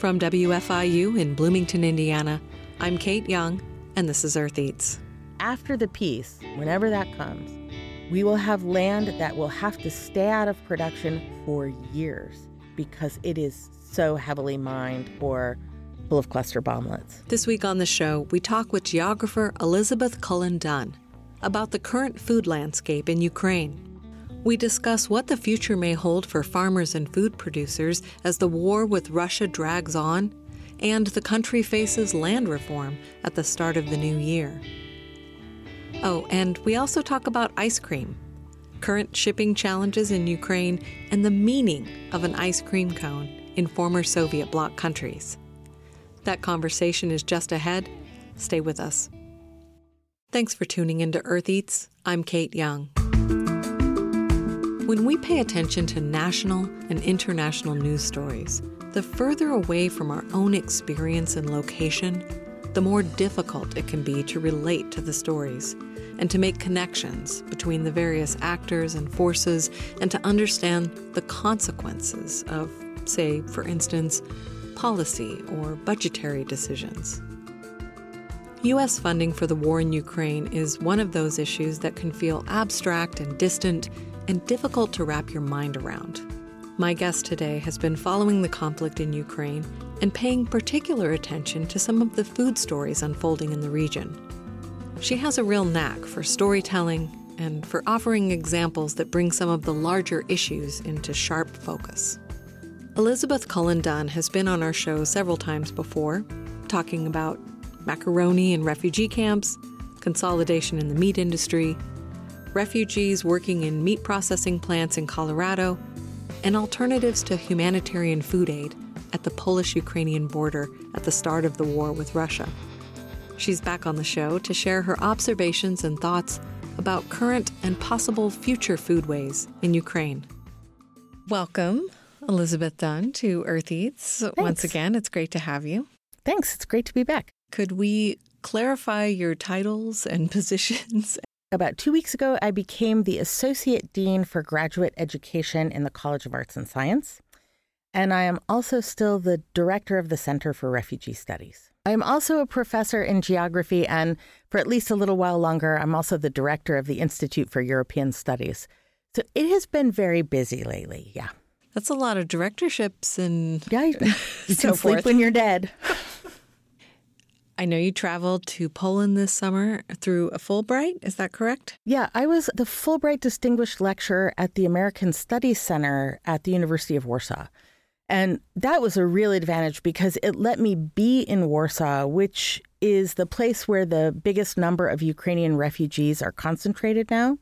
From WFIU in Bloomington, Indiana, I'm Kate Young, and this is Earth Eats. After the peace, whenever that comes, we will have land that will have to stay out of production for years because it is so heavily mined or full of cluster bomblets. This week on the show, we talk with geographer Elizabeth Cullen Dunn about the current food landscape in Ukraine. We discuss what the future may hold for farmers and food producers as the war with Russia drags on and the country faces land reform at the start of the new year. Oh, and we also talk about ice cream, current shipping challenges in Ukraine, and the meaning of an ice cream cone in former Soviet bloc countries. That conversation is just ahead. Stay with us. Thanks for tuning into Earth Eats. I'm Kate Young. When we pay attention to national and international news stories, the further away from our own experience and location, the more difficult it can be to relate to the stories and to make connections between the various actors and forces and to understand the consequences of, say, for instance, policy or budgetary decisions. U.S. funding for the war in Ukraine is one of those issues that can feel abstract and distant and difficult to wrap your mind around. My guest today has been following the conflict in Ukraine and paying particular attention to some of the food stories unfolding in the region. She has a real knack for storytelling and for offering examples that bring some of the larger issues into sharp focus. Elizabeth Cullen Dunn has been on our show several times before, talking about macaroni in refugee camps, consolidation in the meat industry, refugees working in meat processing plants in Colorado, and alternatives to humanitarian food aid at the Polish Ukrainian border at the start of the war with Russia. She's back on the show to share her observations and thoughts about current and possible future foodways in Ukraine. Welcome, Elizabeth Dunn, to Earth Eats. Thanks. Once again, it's great to have you. Thanks, it's great to be back. Could we clarify your titles and positions About two weeks ago, I became the Associate Dean for Graduate Education in the College of Arts and Science. And I am also still the Director of the Center for Refugee Studies. I am also a professor in geography, and for at least a little while longer, I'm also the Director of the Institute for European Studies. So it has been very busy lately, yeah. That's a lot of directorships and Yeah, you, you So can sleep forth. when you're dead. I know you traveled to Poland this summer through a Fulbright. Is that correct? Yeah, I was the Fulbright Distinguished Lecturer at the American Studies Center at the University of Warsaw. And that was a real advantage because it let me be in Warsaw, which is the place where the biggest number of Ukrainian refugees are concentrated now.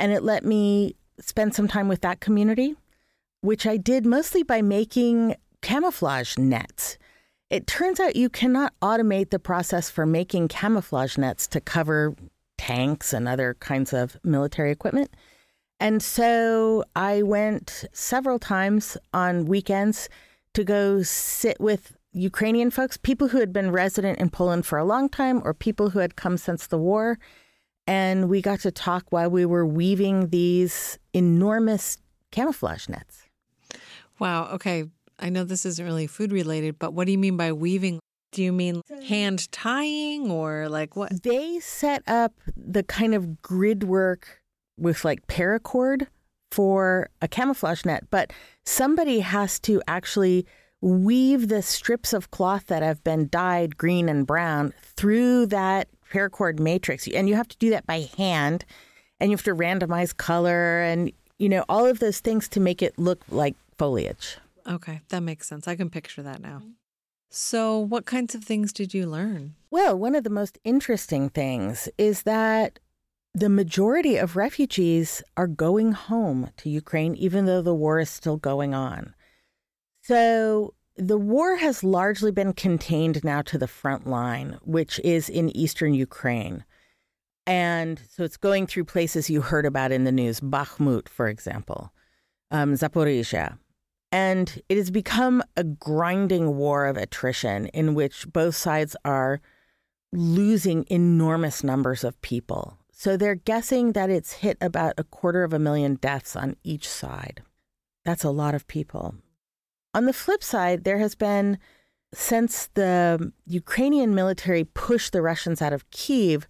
And it let me spend some time with that community, which I did mostly by making camouflage nets. It turns out you cannot automate the process for making camouflage nets to cover tanks and other kinds of military equipment. And so I went several times on weekends to go sit with Ukrainian folks, people who had been resident in Poland for a long time or people who had come since the war. And we got to talk while we were weaving these enormous camouflage nets. Wow. Okay. I know this isn't really food related, but what do you mean by weaving? Do you mean hand tying or like what? They set up the kind of grid work with like paracord for a camouflage net, but somebody has to actually weave the strips of cloth that have been dyed green and brown through that paracord matrix. And you have to do that by hand and you have to randomize color and, you know, all of those things to make it look like foliage. Okay. That makes sense. I can picture that now. So, what kinds of things did you learn? Well, one of the most interesting things is that the majority of refugees are going home to Ukraine, even though the war is still going on. So the war has largely been contained now to the front line, which is in eastern Ukraine. And so it's going through places you heard about in the news, Bakhmut, for example, um, Zaporizhia. And it has become a grinding war of attrition in which both sides are losing enormous numbers of people. So they're guessing that it's hit about a quarter of a million deaths on each side. That's a lot of people. On the flip side, there has been since the Ukrainian military pushed the Russians out of Kiev,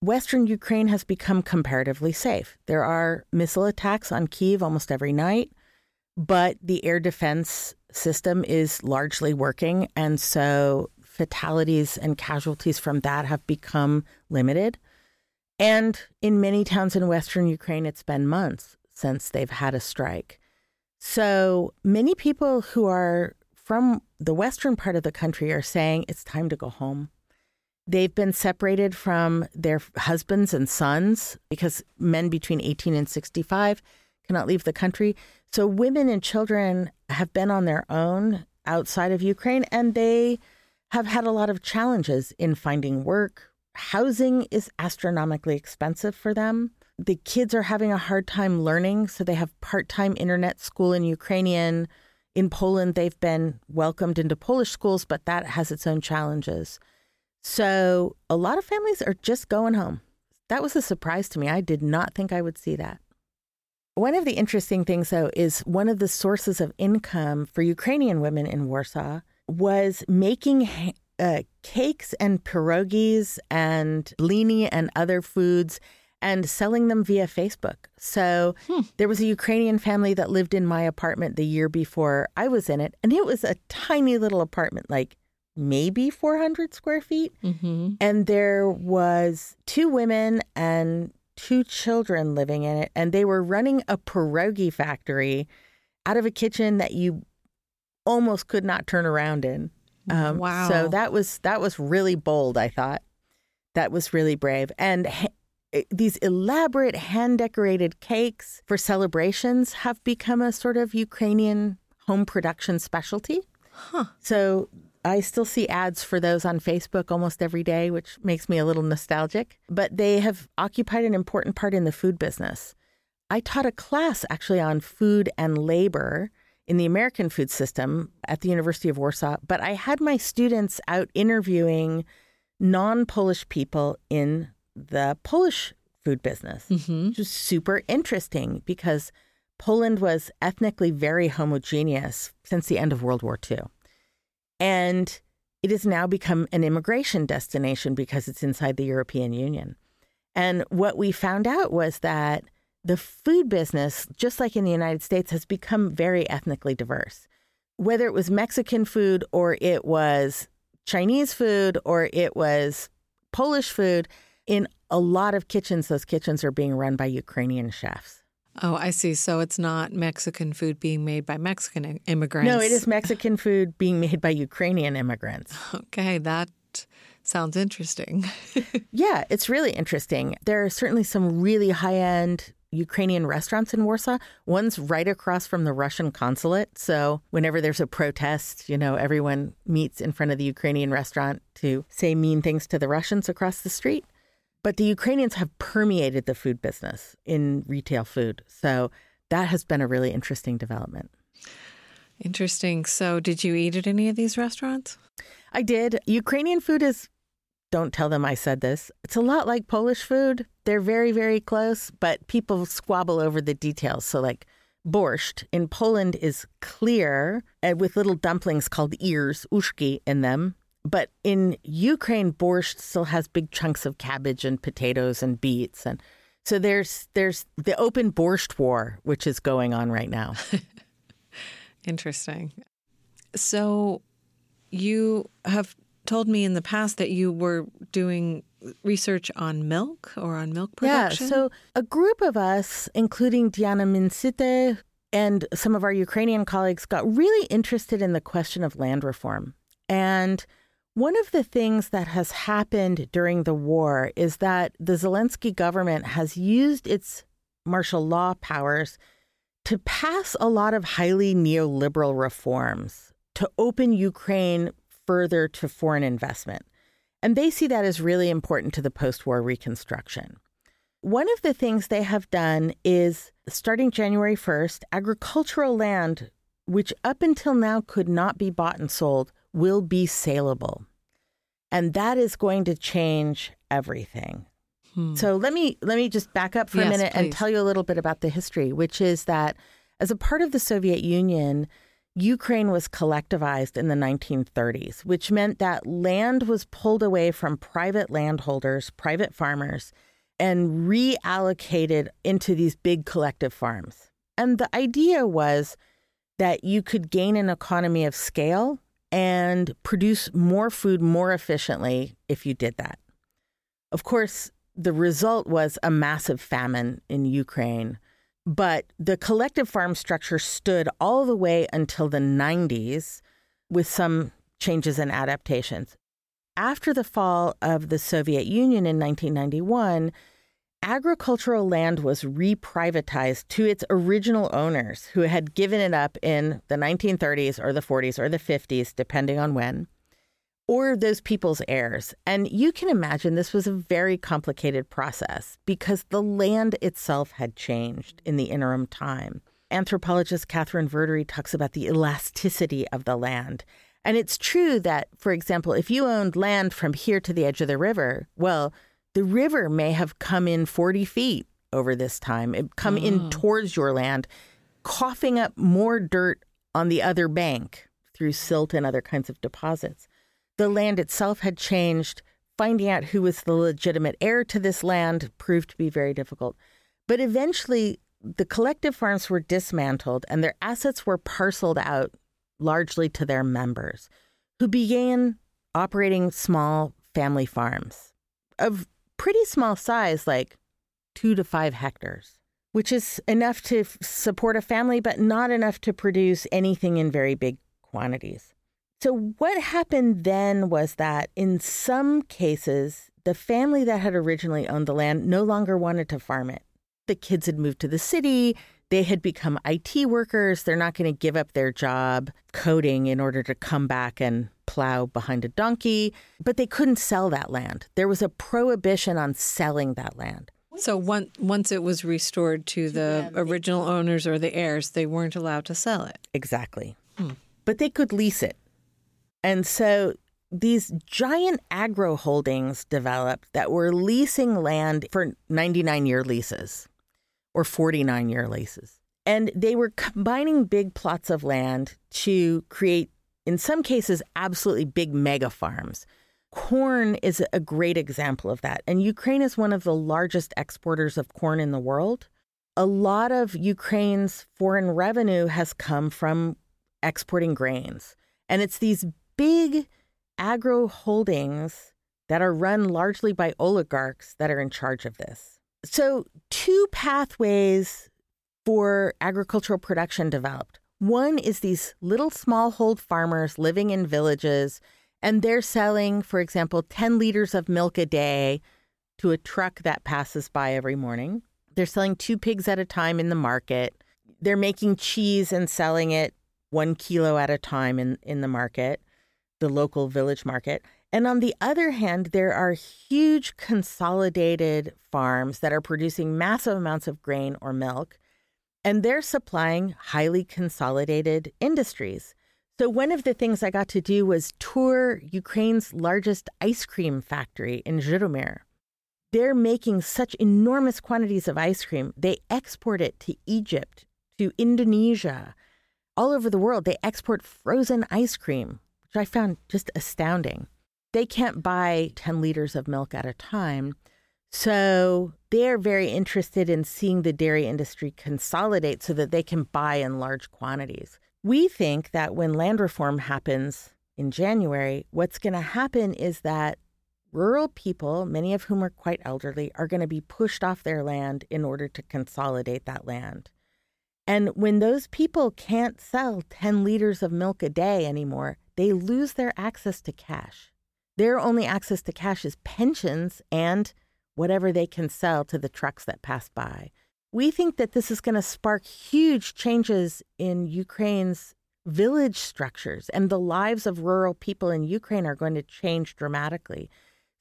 Western Ukraine has become comparatively safe. There are missile attacks on Kiev almost every night, but the air defense system is largely working. And so fatalities and casualties from that have become limited. And in many towns in Western Ukraine, it's been months since they've had a strike. So many people who are from the western part of the country are saying it's time to go home. They've been separated from their husbands and sons because men between 18 and 65 cannot leave the country. So women and children have been on their own outside of Ukraine and they have had a lot of challenges in finding work. Housing is astronomically expensive for them. The kids are having a hard time learning, so they have part time internet school in Ukrainian. In Poland, they've been welcomed into Polish schools, but that has its own challenges. So a lot of families are just going home. That was a surprise to me. I did not think I would see that. One of the interesting things, though, is one of the sources of income for Ukrainian women in Warsaw was making uh, cakes and pierogies and blini and other foods and selling them via Facebook. So hmm. there was a Ukrainian family that lived in my apartment the year before I was in it, and it was a tiny little apartment, like maybe 400 square feet. Mm-hmm. And there was two women and two children living in it, and they were running a pierogi factory out of a kitchen that you almost could not turn around in. Um, wow! So that was that was really bold. I thought that was really brave, and ha- eh, these elaborate hand decorated cakes for celebrations have become a sort of Ukrainian home production specialty. Huh. So I still see ads for those on Facebook almost every day, which makes me a little nostalgic. But they have occupied an important part in the food business. I taught a class actually on food and labor in the American food system at the University of Warsaw, but I had my students out interviewing non Polish people in the Polish food business, mm-hmm. which was super interesting because Poland was ethnically very homogeneous since the end of World War II. And it has now become an immigration destination because it's inside the European Union. And what we found out was that the food business, just like in the United States, has become very ethnically diverse. Whether it was Mexican food or it was Chinese food or it was Polish food, in a lot of kitchens, those kitchens are being run by Ukrainian chefs. Oh, I see. So it's not Mexican food being made by Mexican immigrants. No, it is Mexican food being made by Ukrainian immigrants. Okay, that sounds interesting. yeah, it's really interesting. There are certainly some really high end Ukrainian restaurants in Warsaw. One's right across from the Russian consulate. So whenever there's a protest, you know, everyone meets in front of the Ukrainian restaurant to say mean things to the Russians across the street. But the Ukrainians have permeated the food business in retail food. So that has been a really interesting development. Interesting. So, did you eat at any of these restaurants? I did. Ukrainian food is don't tell them I said this. It's a lot like Polish food. They're very, very close, but people squabble over the details. So, like borscht in Poland is clear and uh, with little dumplings called ears, uszki, in them. But in Ukraine, borscht still has big chunks of cabbage and potatoes and beets. And so there's there's the open borscht war, which is going on right now. Interesting. So you have told me in the past that you were doing research on milk or on milk production. Yeah, so a group of us, including Diana Mincyte and some of our Ukrainian colleagues, got really interested in the question of land reform. And one of the things that has happened during the war is that the Zelensky government has used its martial law powers to pass a lot of highly neoliberal reforms to open Ukraine further to foreign investment. And they see that as really important to the post war reconstruction. One of the things they have done is starting January 1st, agricultural land, which up until now could not be bought and sold, will be saleable. And that is going to change everything. Hmm. So let me let me just back up for yes, a minute please. and tell you a little bit about the history, which is that as a part of the Soviet Union, Ukraine was collectivized in the 1930s, which meant that land was pulled away from private landholders, private farmers, and reallocated into these big collective farms. And the idea was that you could gain an economy of scale and produce more food more efficiently if you did that. Of course, the result was a massive famine in Ukraine, but the collective farm structure stood all the way until the 90s with some changes and adaptations. After the fall of the Soviet Union in 1991, agricultural land was reprivatized to its original owners who had given it up in the 1930s or the 40s or the 50s, depending on when, or those people's heirs. And you can imagine this was a very complicated process because the land itself had changed in the interim time. Anthropologist Katherine Verdery talks about the elasticity of the land. And it's true that, for example, if you owned land from here to the edge of the river, well, the river may have come in 40 feet over this time, it come oh. in mm. towards your land, coughing up more dirt on the other bank through silt and other kinds of deposits. The land itself had changed. Finding out who was the legitimate heir to this land proved to be very difficult. But eventually, the collective farms were dismantled and their assets were parceled out largely to their members, who began operating small family farms of pretty small size, like two to five hectares, which is enough to f- support a family, but not enough to produce anything in very big quantities. So, what happened then was that in some cases, the family that had originally owned the land no longer wanted to farm it. The kids had moved to the city, they had become IT workers. They're not going to give up their job coding in order to come back and plow behind a donkey, but they couldn't sell that land. There was a prohibition on selling that land. So one, once it was restored to the original owners or the heirs, they weren't allowed to sell it. Exactly. Hmm. But they could lease it. And so these giant agro holdings developed that were leasing land for 99 year leases or 49 year leases. And they were combining big plots of land to create, in some cases, absolutely big mega farms. Corn is a great example of that. And Ukraine is one of the largest exporters of corn in the world. A lot of Ukraine's foreign revenue has come from exporting grains. And it's these big agro holdings that are run largely by oligarchs that are in charge of this. So, two pathways for agricultural production developed. One is these little smallhold farmers living in villages, and they're selling, for example, 10 liters of milk a day to a truck that passes by every morning. They're selling two pigs at a time in the market. They're making cheese and selling it one kilo at a time in, in the market, the local village market. And on the other hand, there are huge consolidated farms that are producing massive amounts of grain or milk, and they're supplying highly consolidated industries. So, one of the things I got to do was tour Ukraine's largest ice cream factory in Zhytomyr. They're making such enormous quantities of ice cream, they export it to Egypt, to Indonesia, all over the world. They export frozen ice cream, which I found just astounding they can't buy 10 liters of milk at a time. So they're very interested in seeing the dairy industry consolidate so that they can buy in large quantities. We think that when land reform happens in January, what's going to happen is that rural people, many of whom are quite elderly, are going to be pushed off their land in order to consolidate that land. And when those people can't sell 10 liters of milk a day anymore, they lose their access to cash. Their only access to cash is pensions and whatever they can sell to the trucks that pass by. We think that this is going to spark huge changes in Ukraine's village structures, and the lives of rural people in Ukraine are going to change dramatically.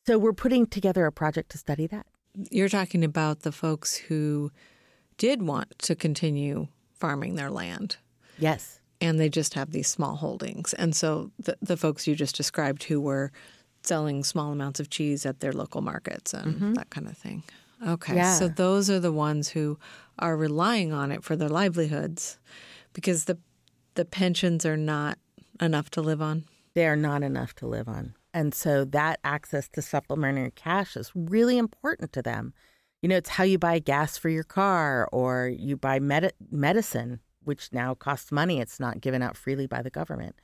So, we're putting together a project to study that. You're talking about the folks who did want to continue farming their land. Yes. And they just have these small holdings. And so the, the folks you just described who were selling small amounts of cheese at their local markets and mm-hmm. that kind of thing. Okay. Yeah. So those are the ones who are relying on it for their livelihoods because the the pensions are not enough to live on. They are not enough to live on. And so that access to supplementary cash is really important to them. You know, it's how you buy gas for your car or you buy med- medicine, which now costs money. It's not given out freely by the government.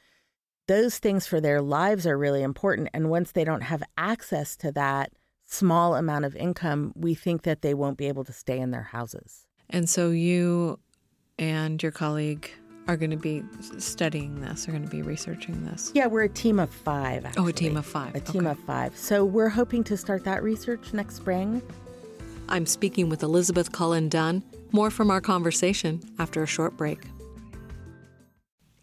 Those things for their lives are really important. And once they don't have access to that small amount of income, we think that they won't be able to stay in their houses. And so you and your colleague are going to be studying this, are going to be researching this. Yeah, we're a team of five. Actually. Oh, a team of five. A team okay. of five. So we're hoping to start that research next spring. I'm speaking with Elizabeth Cullen Dunn. More from our conversation after a short break.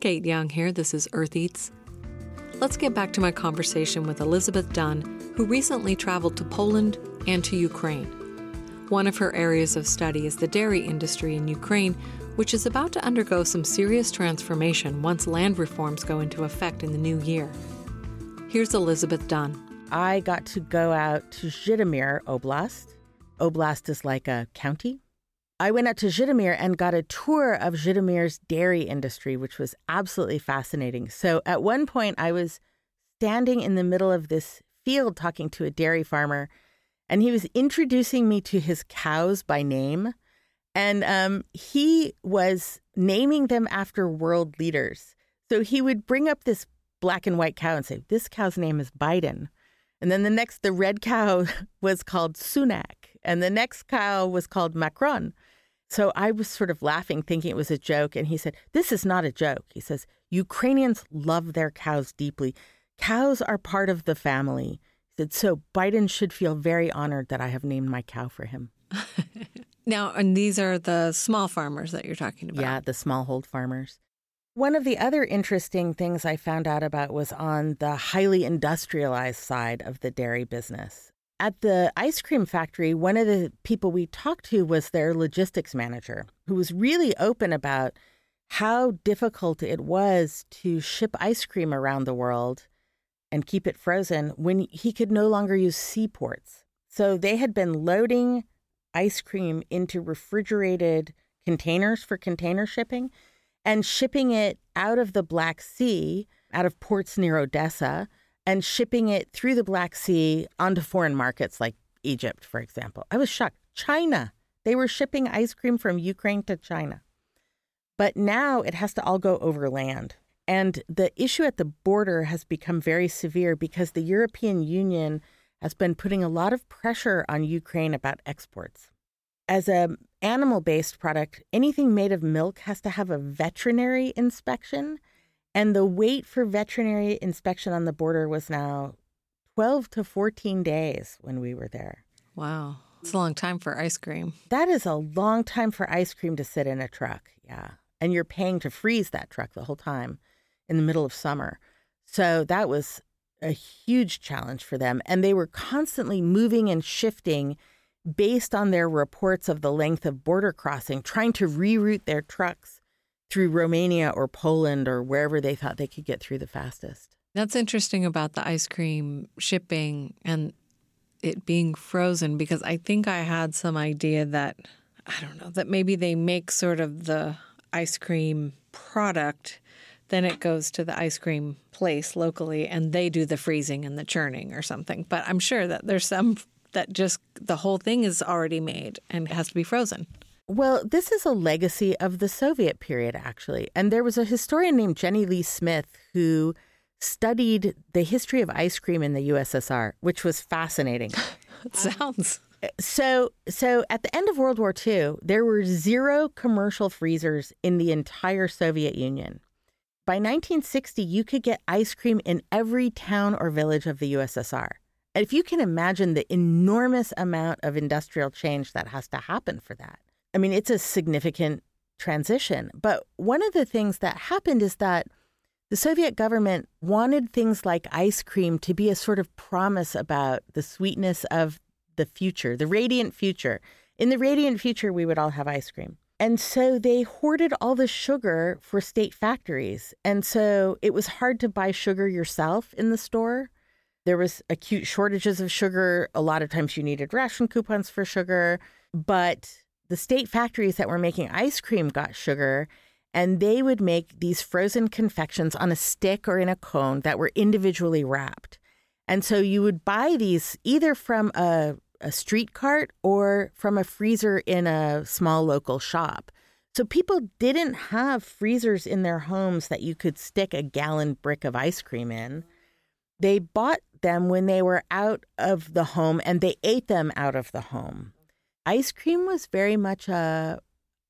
Kate Young here. This is Earth Eats. Let's get back to my conversation with Elizabeth Dunn, who recently traveled to Poland and to Ukraine. One of her areas of study is the dairy industry in Ukraine, which is about to undergo some serious transformation once land reforms go into effect in the new year. Here's Elizabeth Dunn. I got to go out to Zhytomyr Oblast. Oblast is like a county. I went out to Zhytomyr and got a tour of Zhytomyr's dairy industry, which was absolutely fascinating. So at one point, I was standing in the middle of this field talking to a dairy farmer, and he was introducing me to his cows by name. And um, he was naming them after world leaders. So he would bring up this black and white cow and say, This cow's name is Biden. And then the next, the red cow was called Sunak. And the next cow was called Macron. So I was sort of laughing, thinking it was a joke. And he said, This is not a joke. He says, Ukrainians love their cows deeply. Cows are part of the family. He said, So Biden should feel very honored that I have named my cow for him. now, and these are the small farmers that you're talking about. Yeah, the smallhold farmers. One of the other interesting things I found out about was on the highly industrialized side of the dairy business. At the ice cream factory, one of the people we talked to was their logistics manager, who was really open about how difficult it was to ship ice cream around the world and keep it frozen when he could no longer use seaports. So they had been loading ice cream into refrigerated containers for container shipping and shipping it out of the Black Sea, out of ports near Odessa, and shipping it through the Black Sea onto foreign markets like Egypt, for example. I was shocked. China, they were shipping ice cream from Ukraine to China. But now it has to all go over land. And the issue at the border has become very severe because the European Union has been putting a lot of pressure on Ukraine about exports. As a animal based product, anything made of milk has to have a veterinary inspection. And the wait for veterinary inspection on the border was now 12 to 14 days when we were there. Wow. It's a long time for ice cream. That is a long time for ice cream to sit in a truck. Yeah. And you're paying to freeze that truck the whole time in the middle of summer. So that was a huge challenge for them. And they were constantly moving and shifting based on their reports of the length of border crossing, trying to reroute their trucks through Romania or Poland or wherever they thought they could get through the fastest. That's interesting about the ice cream shipping and it being frozen because I think I had some idea that, I don't know, that maybe they make sort of the ice cream product, then it goes to the ice cream place locally and they do the freezing and the churning or something. But I'm sure that there's some that just the whole thing is already made and has to be frozen. Well, this is a legacy of the Soviet period, actually. And there was a historian named Jenny Leigh Smith who studied the history of ice cream in the USSR, which was fascinating. it um, sounds. So, so at the end of World War II, there were zero commercial freezers in the entire Soviet Union. By 1960, you could get ice cream in every town or village of the USSR. And if you can imagine the enormous amount of industrial change that has to happen for that, I mean, it's a significant transition. But one of the things that happened is that the Soviet government wanted things like ice cream to be a sort of promise about the sweetness of the future, the radiant future. In the radiant future, we would all have ice cream. And so they hoarded all the sugar for state factories. And so it was hard to buy sugar yourself in the store. There was acute shortages of sugar. A lot of times you needed ration coupons for sugar, but the state factories that were making ice cream got sugar and they would make these frozen confections on a stick or in a cone that were individually wrapped. And so you would buy these either from a, a street cart or from a freezer in a small local shop. So people didn't have freezers in their homes that you could stick a gallon brick of ice cream in. They bought them when they were out of the home and they ate them out of the home. Ice cream was very much a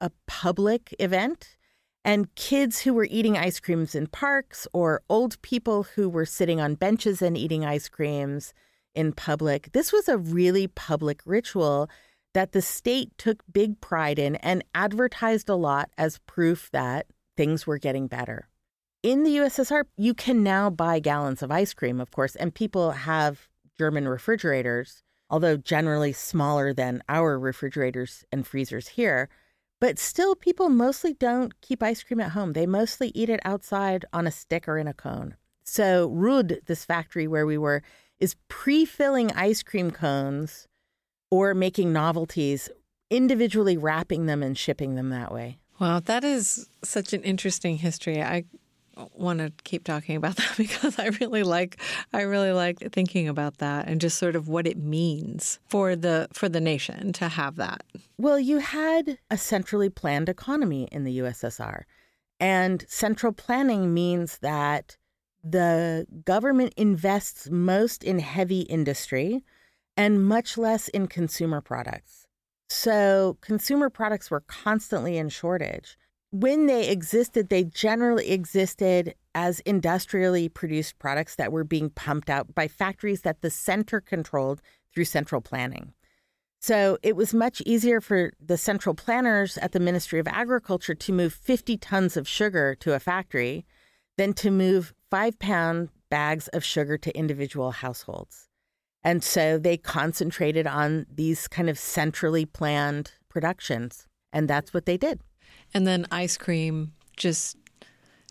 a public event and kids who were eating ice creams in parks or old people who were sitting on benches and eating ice creams in public. This was a really public ritual that the state took big pride in and advertised a lot as proof that things were getting better. In the USSR, you can now buy gallons of ice cream, of course, and people have German refrigerators, although generally smaller than our refrigerators and freezers here. But still, people mostly don't keep ice cream at home. They mostly eat it outside on a stick or in a cone. So, Rud, this factory where we were, is pre filling ice cream cones or making novelties, individually wrapping them and shipping them that way. Wow, that is such an interesting history. I want to keep talking about that because I really like I really like thinking about that and just sort of what it means for the for the nation to have that. Well, you had a centrally planned economy in the USSR. And central planning means that the government invests most in heavy industry and much less in consumer products. So consumer products were constantly in shortage when they existed, they generally existed as industrially produced products that were being pumped out by factories that the center controlled through central planning. So it was much easier for the central planners at the Ministry of Agriculture to move 50 tons of sugar to a factory than to move five pound bags of sugar to individual households. And so they concentrated on these kind of centrally planned productions. And that's what they did. And then ice cream just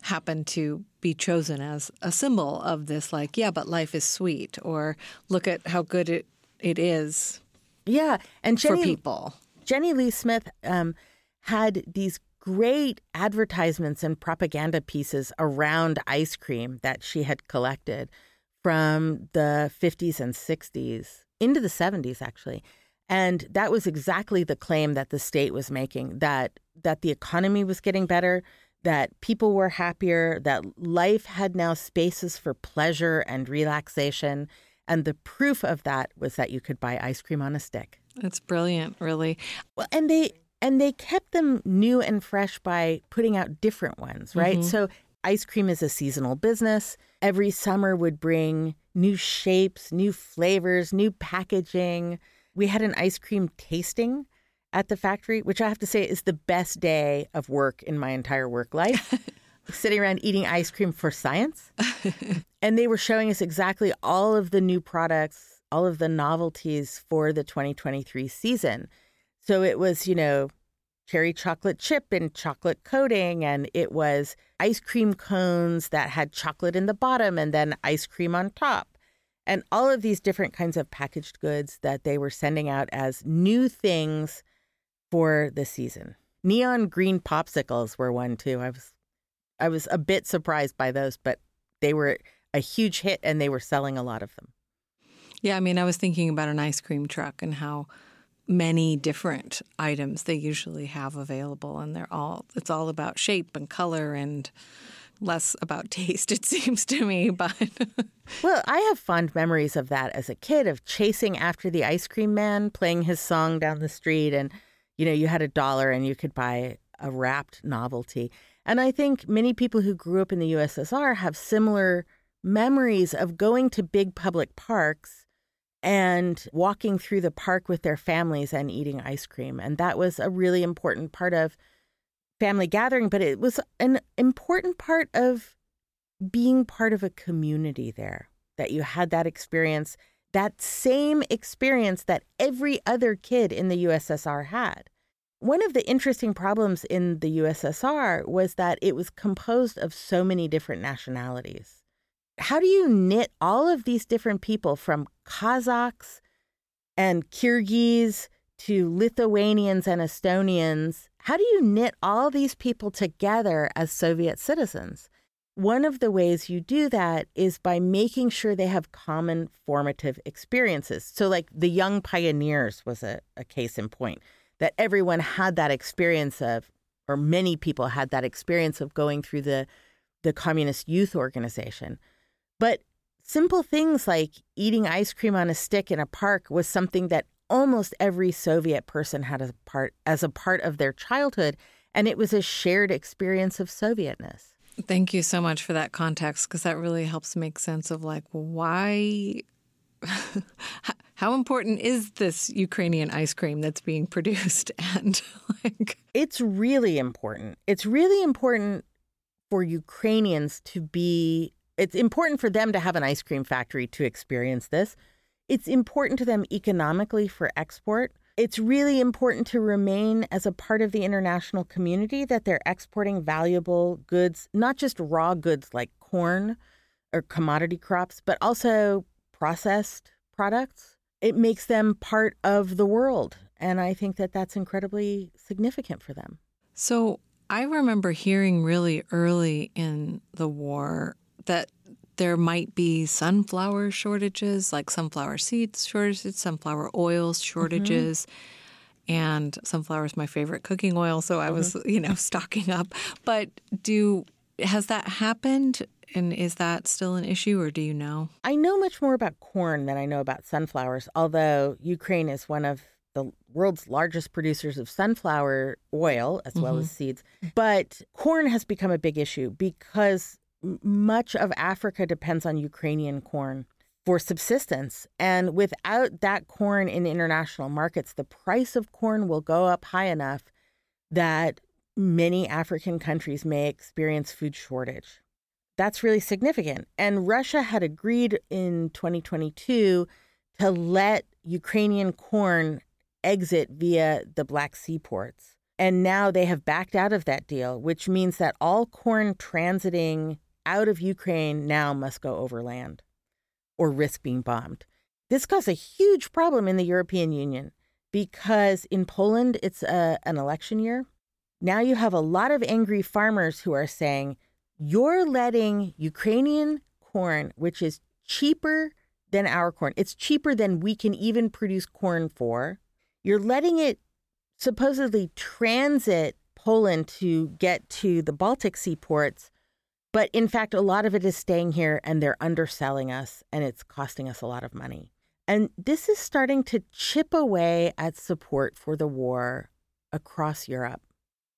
happened to be chosen as a symbol of this, like, yeah, but life is sweet, or look at how good it, it is. Yeah. And Jenny, for people. Jenny Leigh Smith um, had these great advertisements and propaganda pieces around ice cream that she had collected from the 50s and 60s into the 70s, actually. And that was exactly the claim that the state was making that that the economy was getting better, that people were happier, that life had now spaces for pleasure and relaxation. And the proof of that was that you could buy ice cream on a stick. That's brilliant, really. Well, and they and they kept them new and fresh by putting out different ones, right? Mm-hmm. So ice cream is a seasonal business. Every summer would bring new shapes, new flavors, new packaging. We had an ice cream tasting at the factory, which I have to say is the best day of work in my entire work life. Sitting around eating ice cream for science. and they were showing us exactly all of the new products, all of the novelties for the 2023 season. So it was, you know, cherry chocolate chip and chocolate coating, and it was ice cream cones that had chocolate in the bottom and then ice cream on top and all of these different kinds of packaged goods that they were sending out as new things for the season. Neon green popsicles were one too. I was I was a bit surprised by those, but they were a huge hit and they were selling a lot of them. Yeah, I mean, I was thinking about an ice cream truck and how many different items they usually have available and they're all it's all about shape and color and less about taste, it seems to me. But well, I have fond memories of that as a kid of chasing after the ice cream man, playing his song down the street, and you know, you had a dollar and you could buy a wrapped novelty. And I think many people who grew up in the USSR have similar memories of going to big public parks and walking through the park with their families and eating ice cream. And that was a really important part of family gathering, but it was an important part of being part of a community there, that you had that experience, that same experience that every other kid in the USSR had. One of the interesting problems in the USSR was that it was composed of so many different nationalities. How do you knit all of these different people from Kazakhs and Kyrgyz to Lithuanians and Estonians. How do you knit all these people together as Soviet citizens? One of the ways you do that is by making sure they have common formative experiences. So, like the Young Pioneers was a, a case in point, that everyone had that experience of, or many people had that experience of going through the, the Communist Youth Organization. But simple things like eating ice cream on a stick in a park was something that almost every Soviet person had a part as a part of their childhood, and it was a shared experience of Sovietness. Thank you so much for that context because that really helps make sense of like why how important is this Ukrainian ice cream that's being produced and like it's really important. It's really important for Ukrainians to be it's important for them to have an ice cream factory to experience this. It's important to them economically for export it's really important to remain as a part of the international community that they're exporting valuable goods, not just raw goods like corn or commodity crops, but also processed products. It makes them part of the world. And I think that that's incredibly significant for them. So I remember hearing really early in the war that there might be sunflower shortages, like sunflower seeds shortages, sunflower oil shortages. Mm-hmm. And sunflower is my favorite cooking oil, so I mm-hmm. was, you know, stocking up. But do has that happened? And is that still an issue, or do you know? I know much more about corn than I know about sunflowers, although Ukraine is one of the world's largest producers of sunflower oil as mm-hmm. well as seeds. But corn has become a big issue because much of Africa depends on Ukrainian corn for subsistence. And without that corn in international markets, the price of corn will go up high enough that many African countries may experience food shortage. That's really significant. And Russia had agreed in 2022 to let Ukrainian corn exit via the Black Sea ports. And now they have backed out of that deal, which means that all corn transiting out of Ukraine now must go overland or risk being bombed. This caused a huge problem in the European Union because in Poland, it's a, an election year. Now you have a lot of angry farmers who are saying, You're letting Ukrainian corn, which is cheaper than our corn, it's cheaper than we can even produce corn for. You're letting it supposedly transit Poland to get to the Baltic seaports but in fact, a lot of it is staying here and they're underselling us and it's costing us a lot of money. And this is starting to chip away at support for the war across Europe.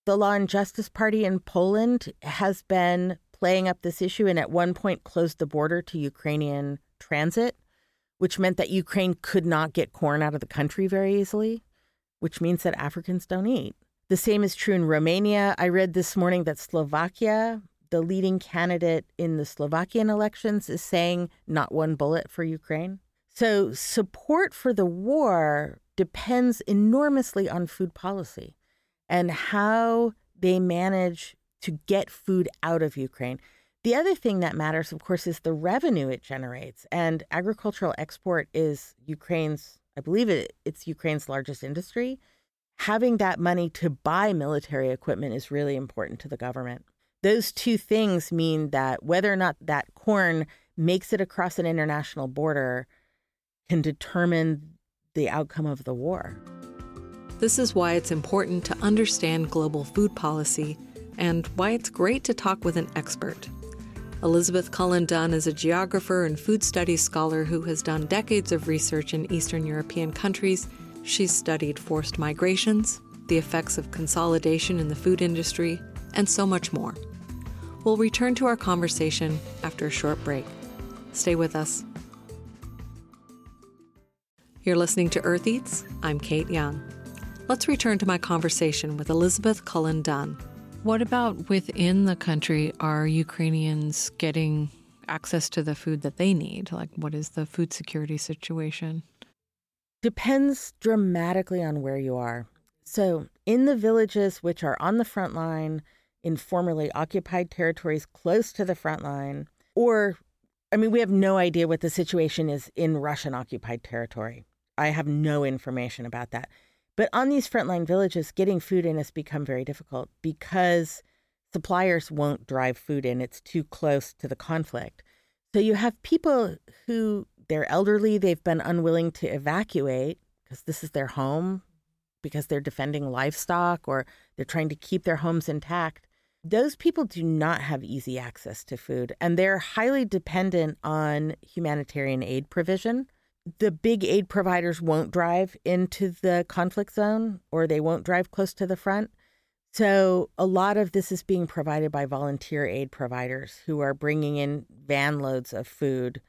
The Law and Justice Party in Poland has been playing up this issue and at one point closed the border to Ukrainian transit, which meant that Ukraine could not get corn out of the country very easily, which means that Africans don't eat. The same is true in Romania. I read this morning that Slovakia the leading candidate in the Slovakian elections is saying not one bullet for Ukraine. So support for the war depends enormously on food policy and how they manage to get food out of Ukraine. The other thing that matters, of course, is the revenue it generates. And agricultural export is Ukraine's, I believe it, it's Ukraine's largest industry. Having that money to buy military equipment is really important to the government those two things mean that whether or not that corn makes it across an international border can determine the outcome of the war. This is why it's important to understand global food policy and why it's great to talk with an expert. Elizabeth Cullen Dunn is a geographer and food studies scholar who has done decades of research in Eastern European countries. She's studied forced migrations, the effects of consolidation in the food industry, and so much more. We'll return to our conversation after a short break. Stay with us. You're listening to Earth Eats. I'm Kate Young. Let's return to my conversation with Elizabeth Cullen Dunn. What about within the country? Are Ukrainians getting access to the food that they need? Like, what is the food security situation? Depends dramatically on where you are. So, in the villages which are on the front line, in formerly occupied territories close to the front line, or, I mean, we have no idea what the situation is in Russian occupied territory. I have no information about that. But on these frontline villages, getting food in has become very difficult because suppliers won't drive food in. It's too close to the conflict. So you have people who they're elderly, they've been unwilling to evacuate because this is their home, because they're defending livestock or they're trying to keep their homes intact. Those people do not have easy access to food and they're highly dependent on humanitarian aid provision. The big aid providers won't drive into the conflict zone or they won't drive close to the front. So, a lot of this is being provided by volunteer aid providers who are bringing in van loads of food.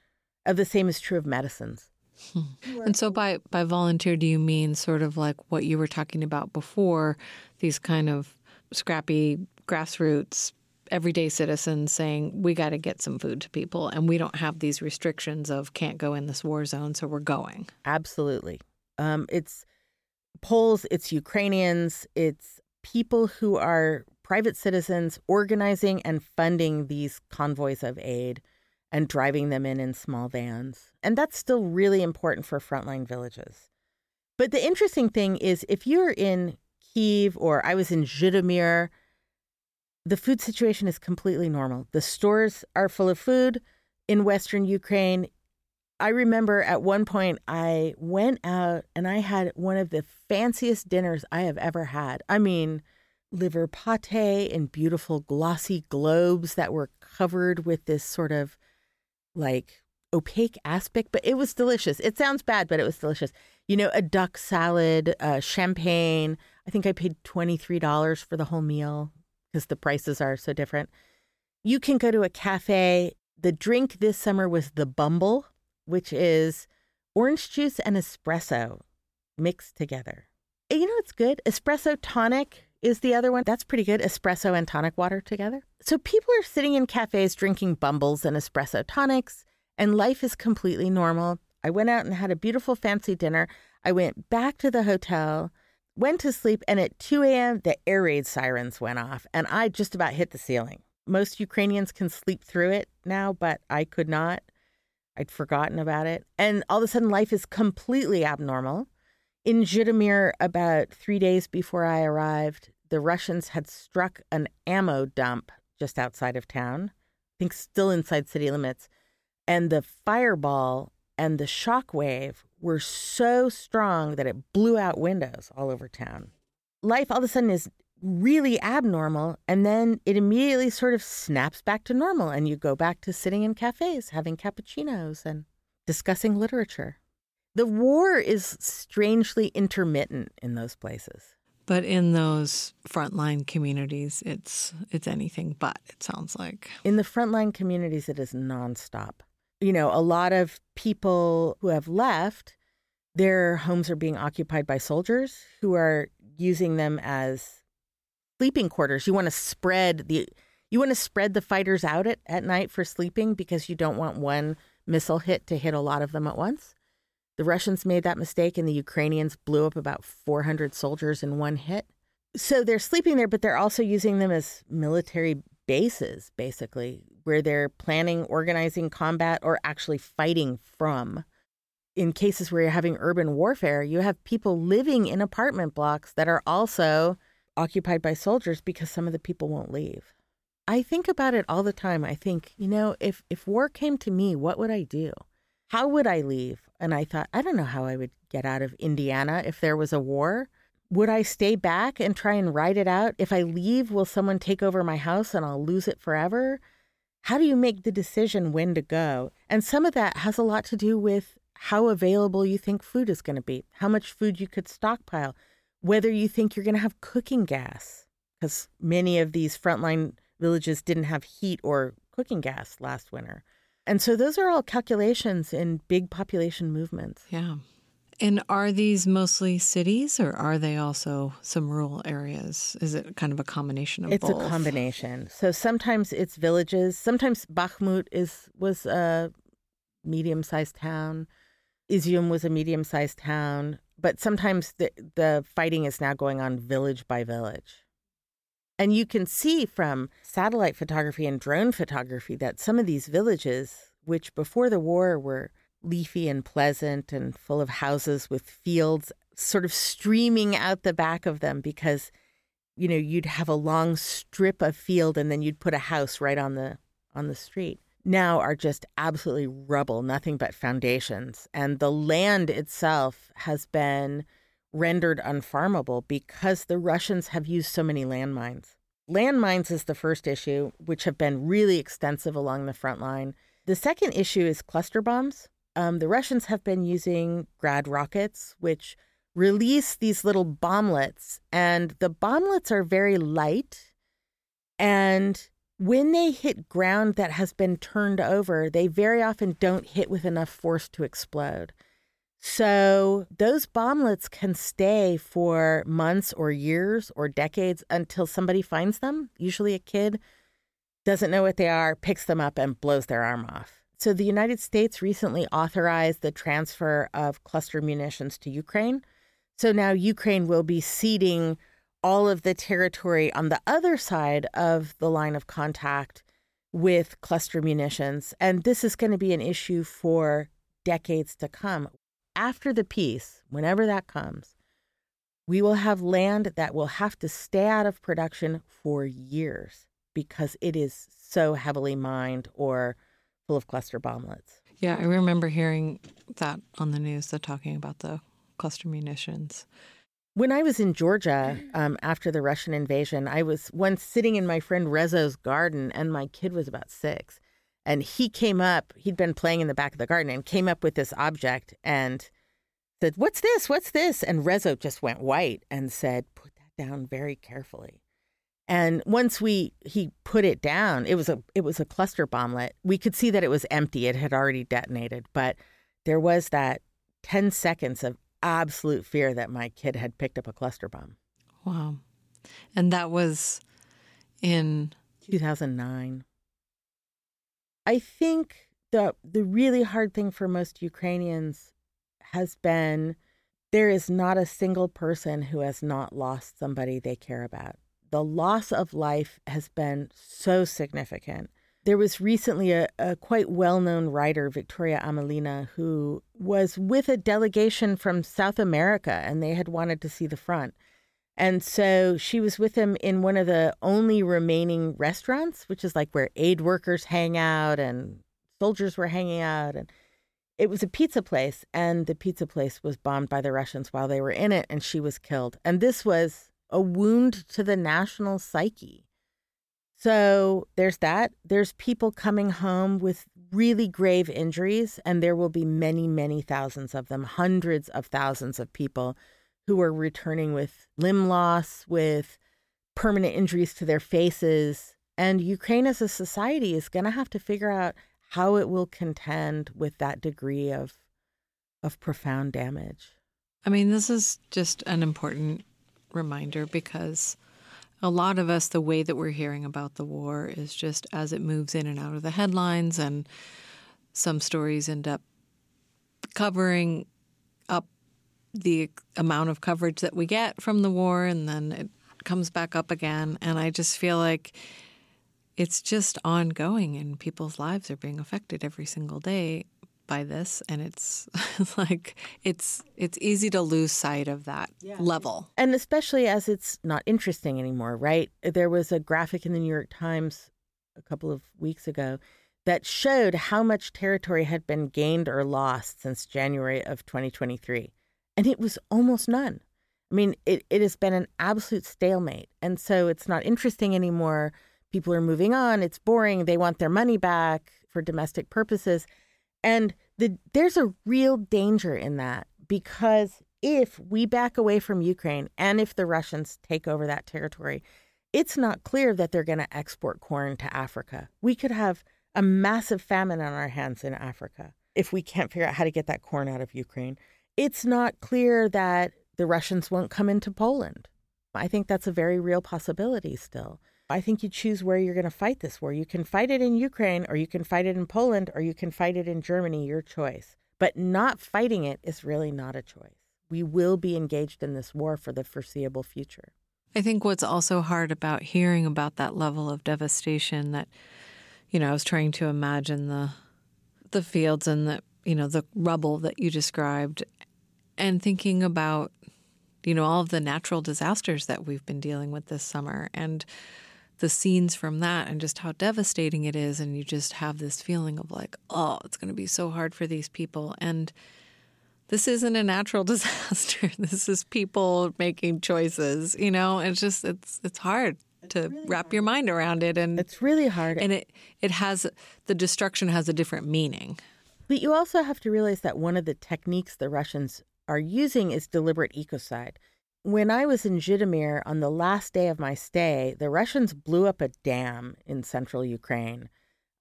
Uh, the same is true of medicines. Hmm. And so, by, by volunteer, do you mean sort of like what you were talking about before, these kind of scrappy grassroots everyday citizens saying we got to get some food to people and we don't have these restrictions of can't go in this war zone so we're going absolutely um, it's poles it's ukrainians it's people who are private citizens organizing and funding these convoys of aid and driving them in in small vans. And that's still really important for frontline villages. But the interesting thing is if you're in Kiev or I was in Zhytomyr, the food situation is completely normal. The stores are full of food in Western Ukraine. I remember at one point I went out and I had one of the fanciest dinners I have ever had. I mean, liver pate in beautiful glossy globes that were covered with this sort of like opaque aspect, but it was delicious. It sounds bad, but it was delicious. You know, a duck salad, uh, champagne. I think I paid $23 for the whole meal because the prices are so different. You can go to a cafe. The drink this summer was the Bumble, which is orange juice and espresso mixed together. And you know it's good? Espresso tonic is the other one. That's pretty good. Espresso and tonic water together. So people are sitting in cafes drinking bumbles and espresso tonics, and life is completely normal. I went out and had a beautiful fancy dinner. I went back to the hotel, went to sleep, and at 2 a.m., the air raid sirens went off, and I just about hit the ceiling. Most Ukrainians can sleep through it now, but I could not. I'd forgotten about it. And all of a sudden, life is completely abnormal. In Zhytomyr, about three days before I arrived, the Russians had struck an ammo dump just outside of town, I think still inside city limits. And the fireball and the shock wave were so strong that it blew out windows all over town. Life all of a sudden is really abnormal, and then it immediately sort of snaps back to normal, and you go back to sitting in cafes, having cappuccinos, and discussing literature. The war is strangely intermittent in those places. But in those frontline communities, it's it's anything but. It sounds like in the frontline communities, it is nonstop. You know, a lot of people who have left, their homes are being occupied by soldiers who are using them as sleeping quarters. You want to spread the you want to spread the fighters out at, at night for sleeping because you don't want one missile hit to hit a lot of them at once. The Russians made that mistake and the Ukrainians blew up about 400 soldiers in one hit. So they're sleeping there, but they're also using them as military bases, basically, where they're planning, organizing combat, or actually fighting from. In cases where you're having urban warfare, you have people living in apartment blocks that are also occupied by soldiers because some of the people won't leave. I think about it all the time. I think, you know, if if war came to me, what would I do? How would I leave? And I thought, I don't know how I would get out of Indiana if there was a war. Would I stay back and try and ride it out? If I leave, will someone take over my house and I'll lose it forever? How do you make the decision when to go? And some of that has a lot to do with how available you think food is going to be, how much food you could stockpile, whether you think you're going to have cooking gas, because many of these frontline villages didn't have heat or cooking gas last winter. And so those are all calculations in big population movements. Yeah. And are these mostly cities or are they also some rural areas? Is it kind of a combination of it's both? a combination. So sometimes it's villages. Sometimes Bakhmut is was a medium-sized town. Izium was a medium-sized town, but sometimes the the fighting is now going on village by village. And you can see from satellite photography and drone photography that some of these villages, which before the war were leafy and pleasant and full of houses with fields sort of streaming out the back of them because you know you'd have a long strip of field and then you'd put a house right on the on the street now are just absolutely rubble nothing but foundations. And the land itself has been rendered unfarmable because the Russians have used so many landmines. Landmines is the first issue which have been really extensive along the front line. The second issue is cluster bombs um, the Russians have been using grad rockets which release these little bomblets, and the bomblets are very light. And when they hit ground that has been turned over, they very often don't hit with enough force to explode. So those bomblets can stay for months or years or decades until somebody finds them, usually a kid, doesn't know what they are, picks them up, and blows their arm off. So the United States recently authorized the transfer of cluster munitions to Ukraine. So now Ukraine will be seeding all of the territory on the other side of the line of contact with cluster munitions. And this is going to be an issue for decades to come. After the peace, whenever that comes, we will have land that will have to stay out of production for years because it is so heavily mined or full of cluster bomblets. Yeah, I remember hearing that on the news, the talking about the cluster munitions. When I was in Georgia um, after the Russian invasion, I was once sitting in my friend Rezo's garden, and my kid was about six. And he came up, he'd been playing in the back of the garden and came up with this object and said, What's this? What's this? And Rezo just went white and said, Put that down very carefully. And once we he put it down, it was a it was a cluster bomblet. We could see that it was empty. It had already detonated, but there was that 10 seconds of absolute fear that my kid had picked up a cluster bomb. Wow. And that was in 2009. I think the the really hard thing for most Ukrainians has been there is not a single person who has not lost somebody they care about. The loss of life has been so significant there was recently a, a quite well known writer, Victoria Amelina, who was with a delegation from South America and they had wanted to see the front. And so she was with him in one of the only remaining restaurants, which is like where aid workers hang out and soldiers were hanging out. And it was a pizza place. And the pizza place was bombed by the Russians while they were in it, and she was killed. And this was a wound to the national psyche. So there's that. There's people coming home with really grave injuries, and there will be many, many thousands of them, hundreds of thousands of people who are returning with limb loss, with permanent injuries to their faces. And Ukraine as a society is going to have to figure out how it will contend with that degree of of profound damage. I mean, this is just an important reminder because a lot of us, the way that we're hearing about the war is just as it moves in and out of the headlines, and some stories end up covering up the amount of coverage that we get from the war, and then it comes back up again. And I just feel like it's just ongoing, and people's lives are being affected every single day by this and it's like it's it's easy to lose sight of that yeah. level. And especially as it's not interesting anymore right? There was a graphic in the new york times a couple of weeks ago that showed how much territory had been gained or lost since january of 2023 and it was almost none. I mean it, it has been an absolute stalemate and so it's not interesting anymore. People are moving on it's boring they want their money back for domestic purposes and the, there's a real danger in that because if we back away from Ukraine and if the Russians take over that territory, it's not clear that they're going to export corn to Africa. We could have a massive famine on our hands in Africa if we can't figure out how to get that corn out of Ukraine. It's not clear that the Russians won't come into Poland. I think that's a very real possibility still. I think you choose where you're going to fight this war. You can fight it in Ukraine, or you can fight it in Poland, or you can fight it in Germany, your choice. But not fighting it is really not a choice. We will be engaged in this war for the foreseeable future. I think what's also hard about hearing about that level of devastation that, you know, I was trying to imagine the the fields and the you know the rubble that you described and thinking about, you know, all of the natural disasters that we've been dealing with this summer and the scenes from that and just how devastating it is. And you just have this feeling of like, oh, it's going to be so hard for these people. And this isn't a natural disaster. this is people making choices, you know, it's just, it's, it's hard to really wrap hard. your mind around it. And it's really hard. And it, it has, the destruction has a different meaning. But you also have to realize that one of the techniques the Russians are using is deliberate ecocide. When I was in Zhytomyr on the last day of my stay, the Russians blew up a dam in central Ukraine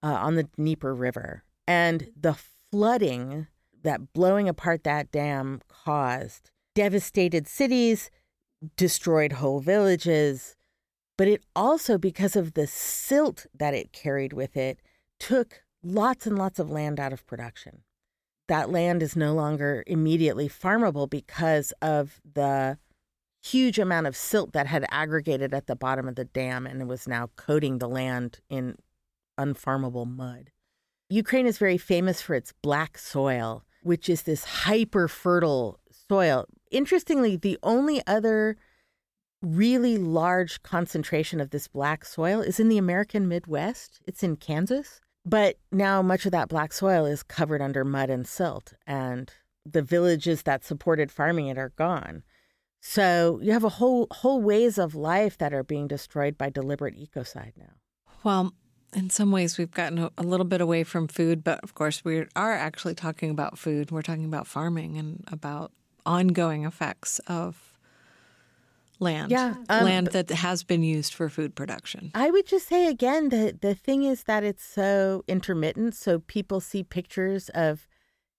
uh, on the Dnieper River. And the flooding that blowing apart that dam caused devastated cities, destroyed whole villages. But it also, because of the silt that it carried with it, took lots and lots of land out of production. That land is no longer immediately farmable because of the huge amount of silt that had aggregated at the bottom of the dam and was now coating the land in unfarmable mud. Ukraine is very famous for its black soil, which is this hyper fertile soil. Interestingly, the only other really large concentration of this black soil is in the American Midwest. It's in Kansas. But now much of that black soil is covered under mud and silt, and the villages that supported farming it are gone. So you have a whole whole ways of life that are being destroyed by deliberate ecocide now. Well, in some ways we've gotten a, little bit away from food, but of course we are actually talking about food. We're talking about farming and about ongoing effects of land. Yeah, um, land that has been used for food production. I would just say again that the thing is that it's so intermittent. So people see pictures of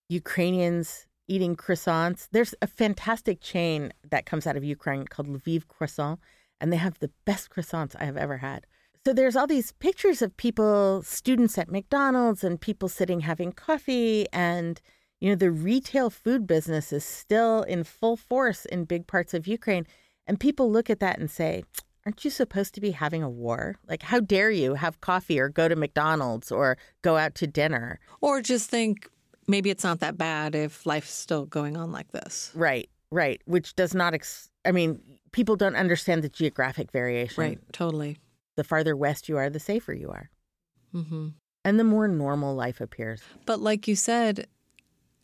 Ukrainians eating croissants. There's a fantastic chain that comes out of Ukraine called Lviv Croissant, and they have the best croissants I have ever had. So there's all these pictures of people, students at McDonald's, and people sitting having coffee and you know, the retail food business is still in full force in big parts of Ukraine. And people look at that and say, aren't you supposed to be having a war? Like, how dare you have coffee or go to McDonald's or go out to dinner? Or just think maybe it's not that bad if life's still going on like this. Right, right. Which does not, ex- I mean, people don't understand the geographic variation. Right, totally. The farther west you are, the safer you are. Mm-hmm. And the more normal life appears. But like you said,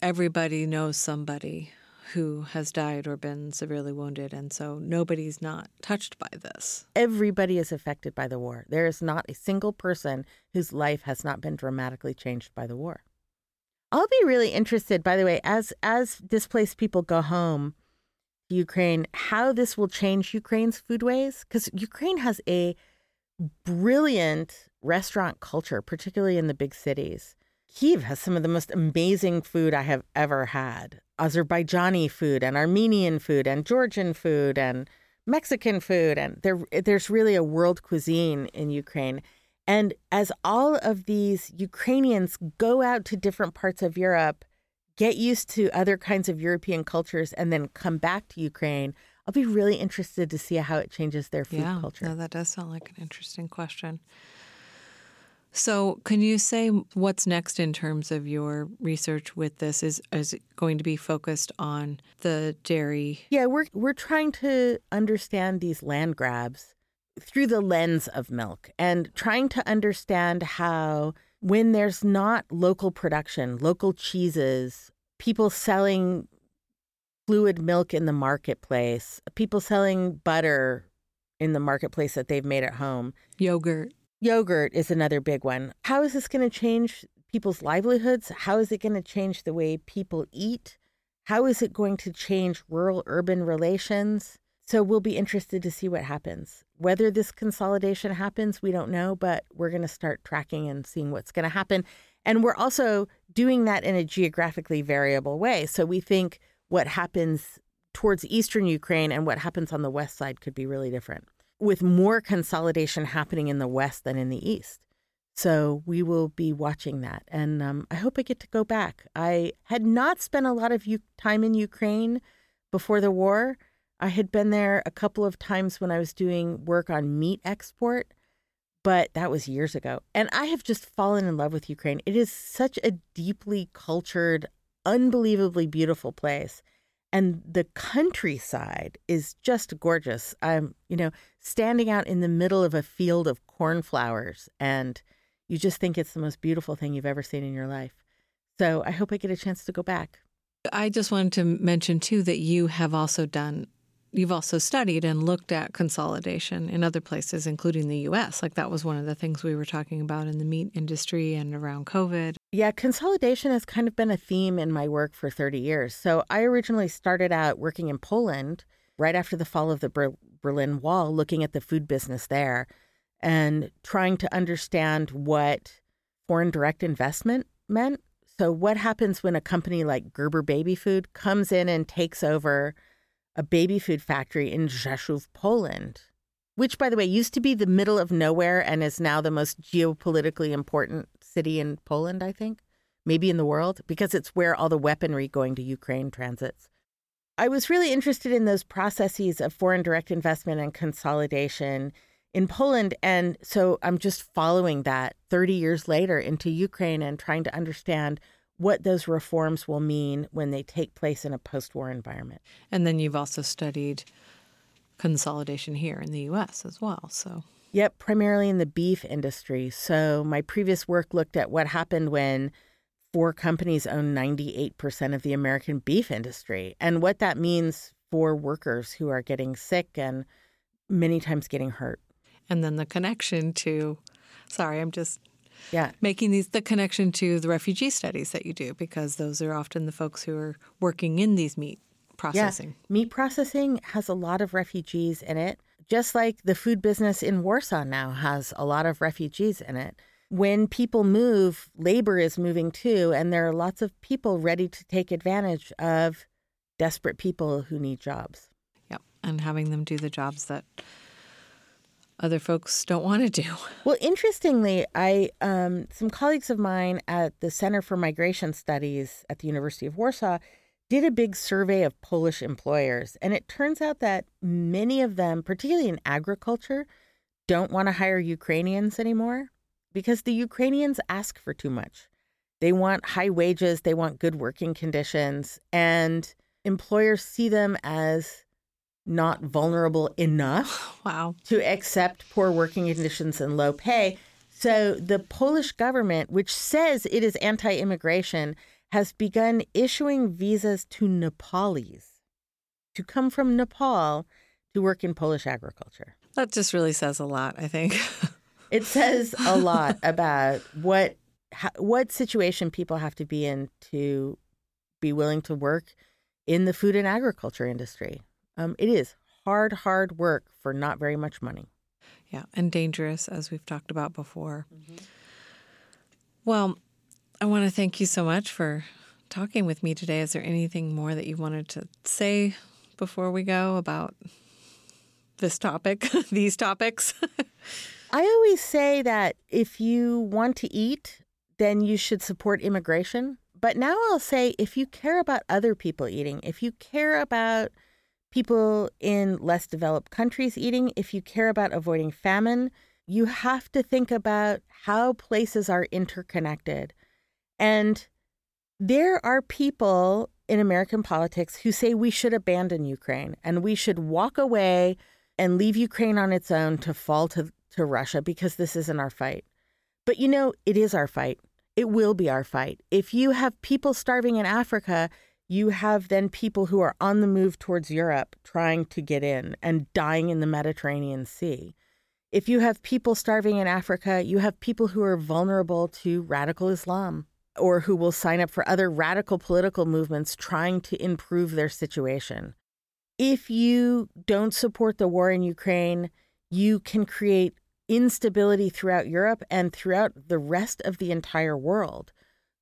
everybody knows somebody who has died or been severely wounded. And so nobody's not touched by this. Everybody is affected by the war. There is not a single person whose life has not been dramatically changed by the war. I'll be really interested, by the way, as as displaced people go home to Ukraine, how this will change Ukraine's foodways. Because Ukraine has a brilliant restaurant culture, particularly in the big cities. Kiev has some of the most amazing food I have ever had. Azerbaijani food and Armenian food and Georgian food and Mexican food and there there's really a world cuisine in Ukraine. And as all of these Ukrainians go out to different parts of Europe, get used to other kinds of European cultures and then come back to Ukraine, I'll be really interested to see how it changes their food yeah, culture. Yeah, that does sound like an interesting question. So, can you say what's next in terms of your research with this? Is is it going to be focused on the dairy? Yeah, we're we're trying to understand these land grabs through the lens of milk and trying to understand how when there's not local production, local cheeses, people selling fluid milk in the marketplace, people selling butter in the marketplace that they've made at home, yogurt Yogurt is another big one. How is this going to change people's livelihoods? How is it going to change the way people eat? How is it going to change rural urban relations? So we'll be interested to see what happens. Whether this consolidation happens, we don't know, but we're going to start tracking and seeing what's going to happen. And we're also doing that in a geographically variable way. So we think what happens towards eastern Ukraine and what happens on the west side could be really different with more consolidation happening in the West than in the East. So we will be watching that. And um, I hope I get to go back. I had not spent a lot of u- time in Ukraine before the war. I had been there a couple of times when I was doing work on meat export, but that was years ago. And I have just fallen in love with Ukraine. It is such a deeply cultured, unbelievably beautiful place. and the countryside is just gorgeous. I'm, you know, standing out in the middle of a field of cornflowers, and you just think it's the most beautiful thing you've ever seen in your life. So I hope I get a chance to go back. I just wanted to mention too that you have also done you've also studied and looked at consolidation in other places including the US. Like that was one of the things we were talking about in the meat industry and around COVID. Yeah, consolidation has kind of been a theme in my work for 30 years. So I originally started out working in Poland right after the fall of the Ber- Berlin Wall looking at the food business there and trying to understand what foreign direct investment meant so, what happens when a company like Gerber Baby Food comes in and takes over a baby food factory in Rzeszów, Poland, which, by the way, used to be the middle of nowhere and is now the most geopolitically important city in Poland, I think, maybe in the world, because it's where all the weaponry going to Ukraine transits. I was really interested in those processes of foreign direct investment and consolidation in Poland. And so I'm just following that 30 years later into Ukraine and trying to understand what those reforms will mean when they take place in a post war environment. And then you've also studied consolidation here in the US as well. So, yep, primarily in the beef industry. So, my previous work looked at what happened when four companies own 98% of the American beef industry and what that means for workers who are getting sick and many times getting hurt and then the connection to sorry i'm just yeah. making these the connection to the refugee studies that you do because those are often the folks who are working in these meat processing. Yeah. meat processing has a lot of refugees in it just like the food business in warsaw now has a lot of refugees in it. When people move labor is moving too and there are lots of people ready to take advantage of desperate people who need jobs. Yep and having them do the jobs that other folks don't want to do. Well, interestingly, I um, some colleagues of mine at the Center for Migration Studies at the University of Warsaw did a big survey of Polish employers, and it turns out that many of them, particularly in agriculture, don't want to hire Ukrainians anymore because the Ukrainians ask for too much. They want high wages, they want good working conditions, and employers see them as not vulnerable enough wow. to accept poor working conditions and low pay. So the Polish government, which says it is anti immigration, has begun issuing visas to Nepalis to come from Nepal to work in Polish agriculture. That just really says a lot, I think. it says a lot about what what situation people have to be in to be willing to work in the food and agriculture industry. Um, it is hard, hard work for not very much money. Yeah, and dangerous, as we've talked about before. Mm-hmm. Well, I want to thank you so much for talking with me today. Is there anything more that you wanted to say before we go about this topic, these topics? I always say that if you want to eat, then you should support immigration. But now I'll say if you care about other people eating, if you care about people in less developed countries eating, if you care about avoiding famine, you have to think about how places are interconnected. And there are people in American politics who say we should abandon Ukraine and we should walk away and leave Ukraine on its own to fall to, to Russia because this isn't our fight. But you know, it is our fight. It will be our fight. If you have people starving in Africa, you have then people who are on the move towards Europe trying to get in and dying in the Mediterranean Sea. If you have people starving in Africa, you have people who are vulnerable to radical Islam or who will sign up for other radical political movements trying to improve their situation. If you don't support the war in Ukraine, you can create instability throughout Europe and throughout the rest of the entire world.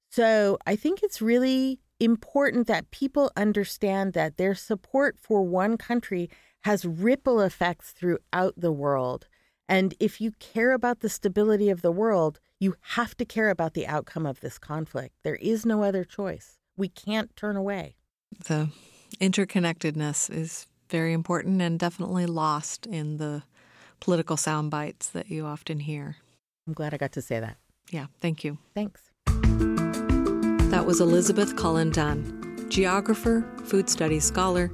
So I think it's really important that people understand that their support for one country has ripple effects throughout the world. And if you care about the stability of the world, you have to care about the outcome of this conflict. There is no other choice. We can't turn away. The interconnectedness is very important and definitely lost in the political sound bites that you often hear. I'm glad I got to say that. Yeah, thank you. Thanks. That was Elizabeth Cullen Dunn. geographer, food studies scholar,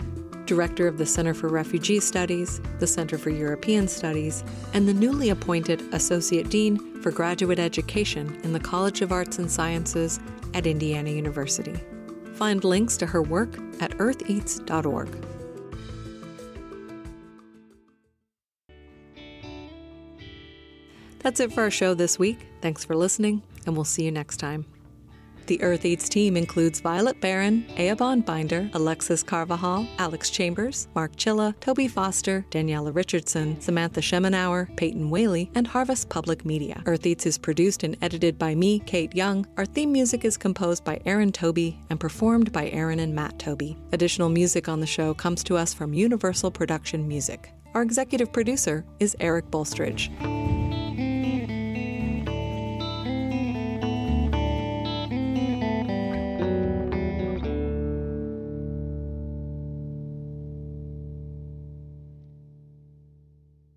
director of the Center for Refugee Studies, the Center for European Studies, and the newly appointed Associate Dean for Graduate Education in the College of Arts and Sciences at Indiana University. Find links to her work at eartheats.org. That's it for our show this week. Thanks for listening, and we'll see you next time. The Earth Eats team includes Violet Barron, Eoban Binder, Alexis Carvajal, Alex Chambers, Mark Chilla, Toby Foster, Daniela Richardson, Samantha Schemenauer, Peyton Whaley, and Harvest Public Media. Earth Eats is produced and edited by me, Kate Young. Our theme music is composed by Erin Tobey and performed by Erin and Matt Tobey. Additional music on the show comes to us from Universal Production Music. Our executive producer is Eric Bolstridge.